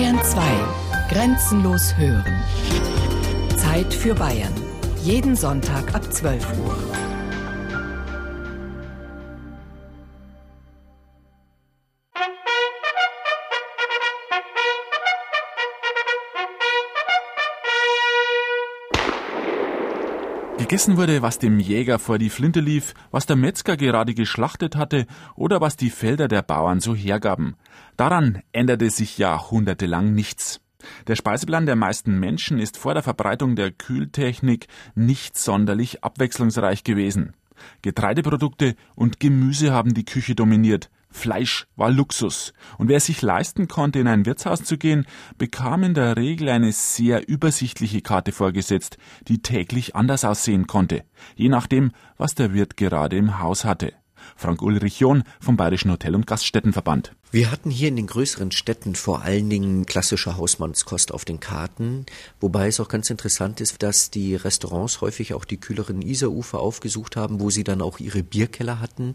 Bayern 2. Grenzenlos hören. Zeit für Bayern. Jeden Sonntag ab 12 Uhr. Gegessen wurde, was dem Jäger vor die Flinte lief, was der Metzger gerade geschlachtet hatte oder was die Felder der Bauern so hergaben. Daran änderte sich jahrhundertelang nichts. Der Speiseplan der meisten Menschen ist vor der Verbreitung der Kühltechnik nicht sonderlich abwechslungsreich gewesen. Getreideprodukte und Gemüse haben die Küche dominiert, Fleisch war Luxus, und wer sich leisten konnte, in ein Wirtshaus zu gehen, bekam in der Regel eine sehr übersichtliche Karte vorgesetzt, die täglich anders aussehen konnte, je nachdem, was der Wirt gerade im Haus hatte. Frank Ulrich John vom Bayerischen Hotel- und Gaststättenverband. Wir hatten hier in den größeren Städten vor allen Dingen klassische Hausmannskost auf den Karten, wobei es auch ganz interessant ist, dass die Restaurants häufig auch die kühleren Isarufer aufgesucht haben, wo sie dann auch ihre Bierkeller hatten.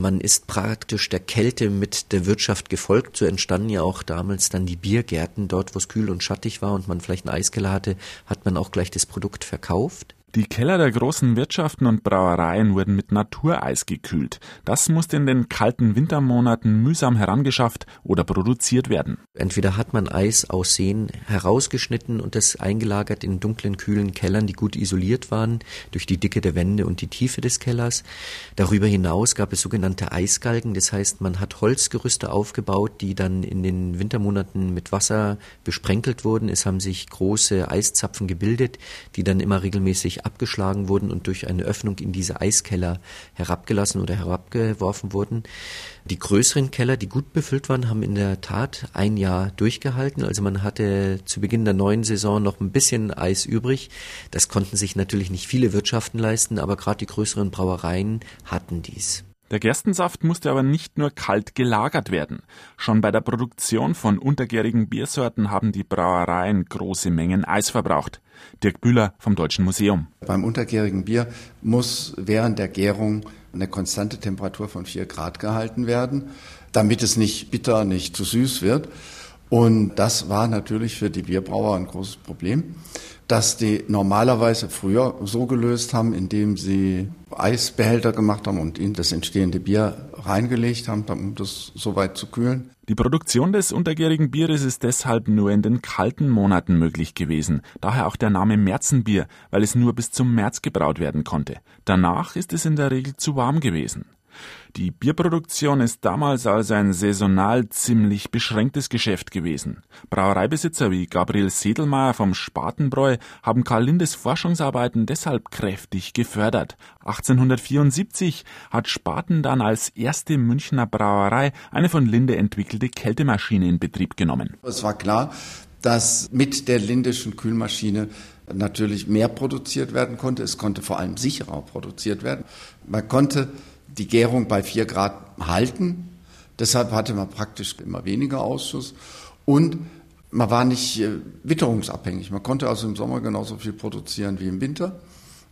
Man ist praktisch der Kälte mit der Wirtschaft gefolgt. So entstanden ja auch damals dann die Biergärten. Dort, wo es kühl und schattig war und man vielleicht einen Eiskeller hatte, hat man auch gleich das Produkt verkauft. Die Keller der großen Wirtschaften und Brauereien wurden mit Natureis gekühlt. Das musste in den kalten Wintermonaten mühsam herangeschafft oder produziert werden. Entweder hat man Eis aus Seen herausgeschnitten und das eingelagert in dunklen, kühlen Kellern, die gut isoliert waren durch die Dicke der Wände und die Tiefe des Kellers. Darüber hinaus gab es sogenannte Eisgalgen, das heißt, man hat Holzgerüste aufgebaut, die dann in den Wintermonaten mit Wasser besprenkelt wurden. Es haben sich große Eiszapfen gebildet, die dann immer regelmäßig abgeschlagen wurden und durch eine Öffnung in diese Eiskeller herabgelassen oder herabgeworfen wurden. Die größeren Keller, die gut befüllt waren, haben in der Tat ein Jahr durchgehalten. Also man hatte zu Beginn der neuen Saison noch ein bisschen Eis übrig. Das konnten sich natürlich nicht viele Wirtschaften leisten, aber gerade die größeren Brauereien hatten dies. Der Gerstensaft musste aber nicht nur kalt gelagert werden. Schon bei der Produktion von untergärigen Biersorten haben die Brauereien große Mengen Eis verbraucht. Dirk Bühler vom Deutschen Museum. Beim untergärigen Bier muss während der Gärung eine konstante Temperatur von 4 Grad gehalten werden, damit es nicht bitter, nicht zu süß wird. Und das war natürlich für die Bierbrauer ein großes Problem dass die normalerweise früher so gelöst haben, indem sie Eisbehälter gemacht haben und in das entstehende Bier reingelegt haben, um das so weit zu kühlen. Die Produktion des untergärigen Bieres ist deshalb nur in den kalten Monaten möglich gewesen. Daher auch der Name Märzenbier, weil es nur bis zum März gebraut werden konnte. Danach ist es in der Regel zu warm gewesen. Die Bierproduktion ist damals also ein saisonal ziemlich beschränktes Geschäft gewesen. Brauereibesitzer wie Gabriel Sedelmeier vom Spatenbräu haben Karl Lindes Forschungsarbeiten deshalb kräftig gefördert. 1874 hat Spaten dann als erste Münchner Brauerei eine von Linde entwickelte Kältemaschine in Betrieb genommen. Es war klar, dass mit der lindischen Kühlmaschine natürlich mehr produziert werden konnte. Es konnte vor allem sicherer produziert werden. Man konnte die Gärung bei 4 Grad halten. Deshalb hatte man praktisch immer weniger Ausschuss. Und man war nicht äh, witterungsabhängig. Man konnte also im Sommer genauso viel produzieren wie im Winter.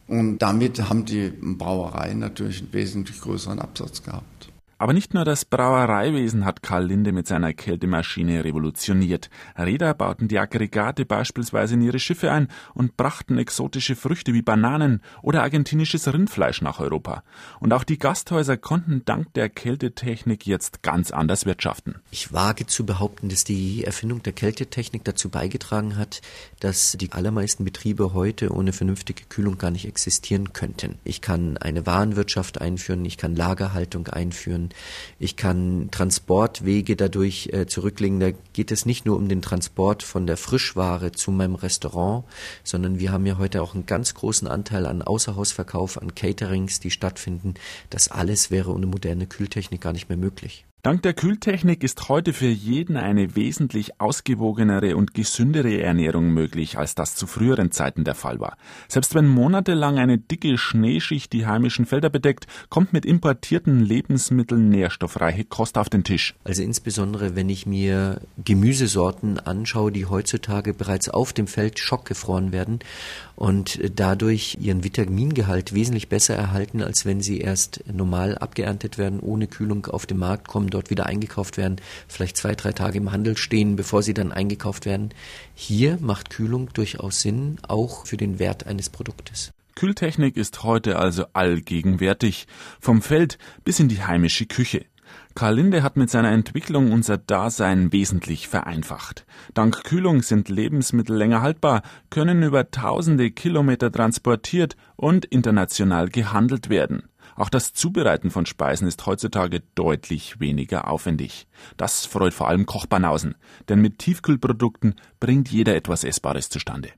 Und damit haben die Brauereien natürlich einen wesentlich größeren Absatz gehabt. Aber nicht nur das Brauereiwesen hat Karl Linde mit seiner Kältemaschine revolutioniert. Räder bauten die Aggregate beispielsweise in ihre Schiffe ein und brachten exotische Früchte wie Bananen oder argentinisches Rindfleisch nach Europa. Und auch die Gasthäuser konnten dank der Kältetechnik jetzt ganz anders wirtschaften. Ich wage zu behaupten, dass die Erfindung der Kältetechnik dazu beigetragen hat, dass die allermeisten Betriebe heute ohne vernünftige Kühlung gar nicht existieren könnten. Ich kann eine Warenwirtschaft einführen, ich kann Lagerhaltung einführen, ich kann Transportwege dadurch äh, zurücklegen. Da geht es nicht nur um den Transport von der Frischware zu meinem Restaurant, sondern wir haben ja heute auch einen ganz großen Anteil an Außerhausverkauf, an Caterings, die stattfinden. Das alles wäre ohne moderne Kühltechnik gar nicht mehr möglich. Dank der Kühltechnik ist heute für jeden eine wesentlich ausgewogenere und gesündere Ernährung möglich, als das zu früheren Zeiten der Fall war. Selbst wenn monatelang eine dicke Schneeschicht die heimischen Felder bedeckt, kommt mit importierten Lebensmitteln nährstoffreiche Kost auf den Tisch. Also insbesondere, wenn ich mir Gemüsesorten anschaue, die heutzutage bereits auf dem Feld schockgefroren werden und dadurch ihren Vitamingehalt wesentlich besser erhalten, als wenn sie erst normal abgeerntet werden, ohne Kühlung auf den Markt kommen dort wieder eingekauft werden, vielleicht zwei, drei Tage im Handel stehen, bevor sie dann eingekauft werden. Hier macht Kühlung durchaus Sinn, auch für den Wert eines Produktes. Kühltechnik ist heute also allgegenwärtig, vom Feld bis in die heimische Küche. Karl Linde hat mit seiner Entwicklung unser Dasein wesentlich vereinfacht. Dank Kühlung sind Lebensmittel länger haltbar, können über tausende Kilometer transportiert und international gehandelt werden. Auch das Zubereiten von Speisen ist heutzutage deutlich weniger aufwendig. Das freut vor allem Kochbanausen, denn mit Tiefkühlprodukten bringt jeder etwas Essbares zustande.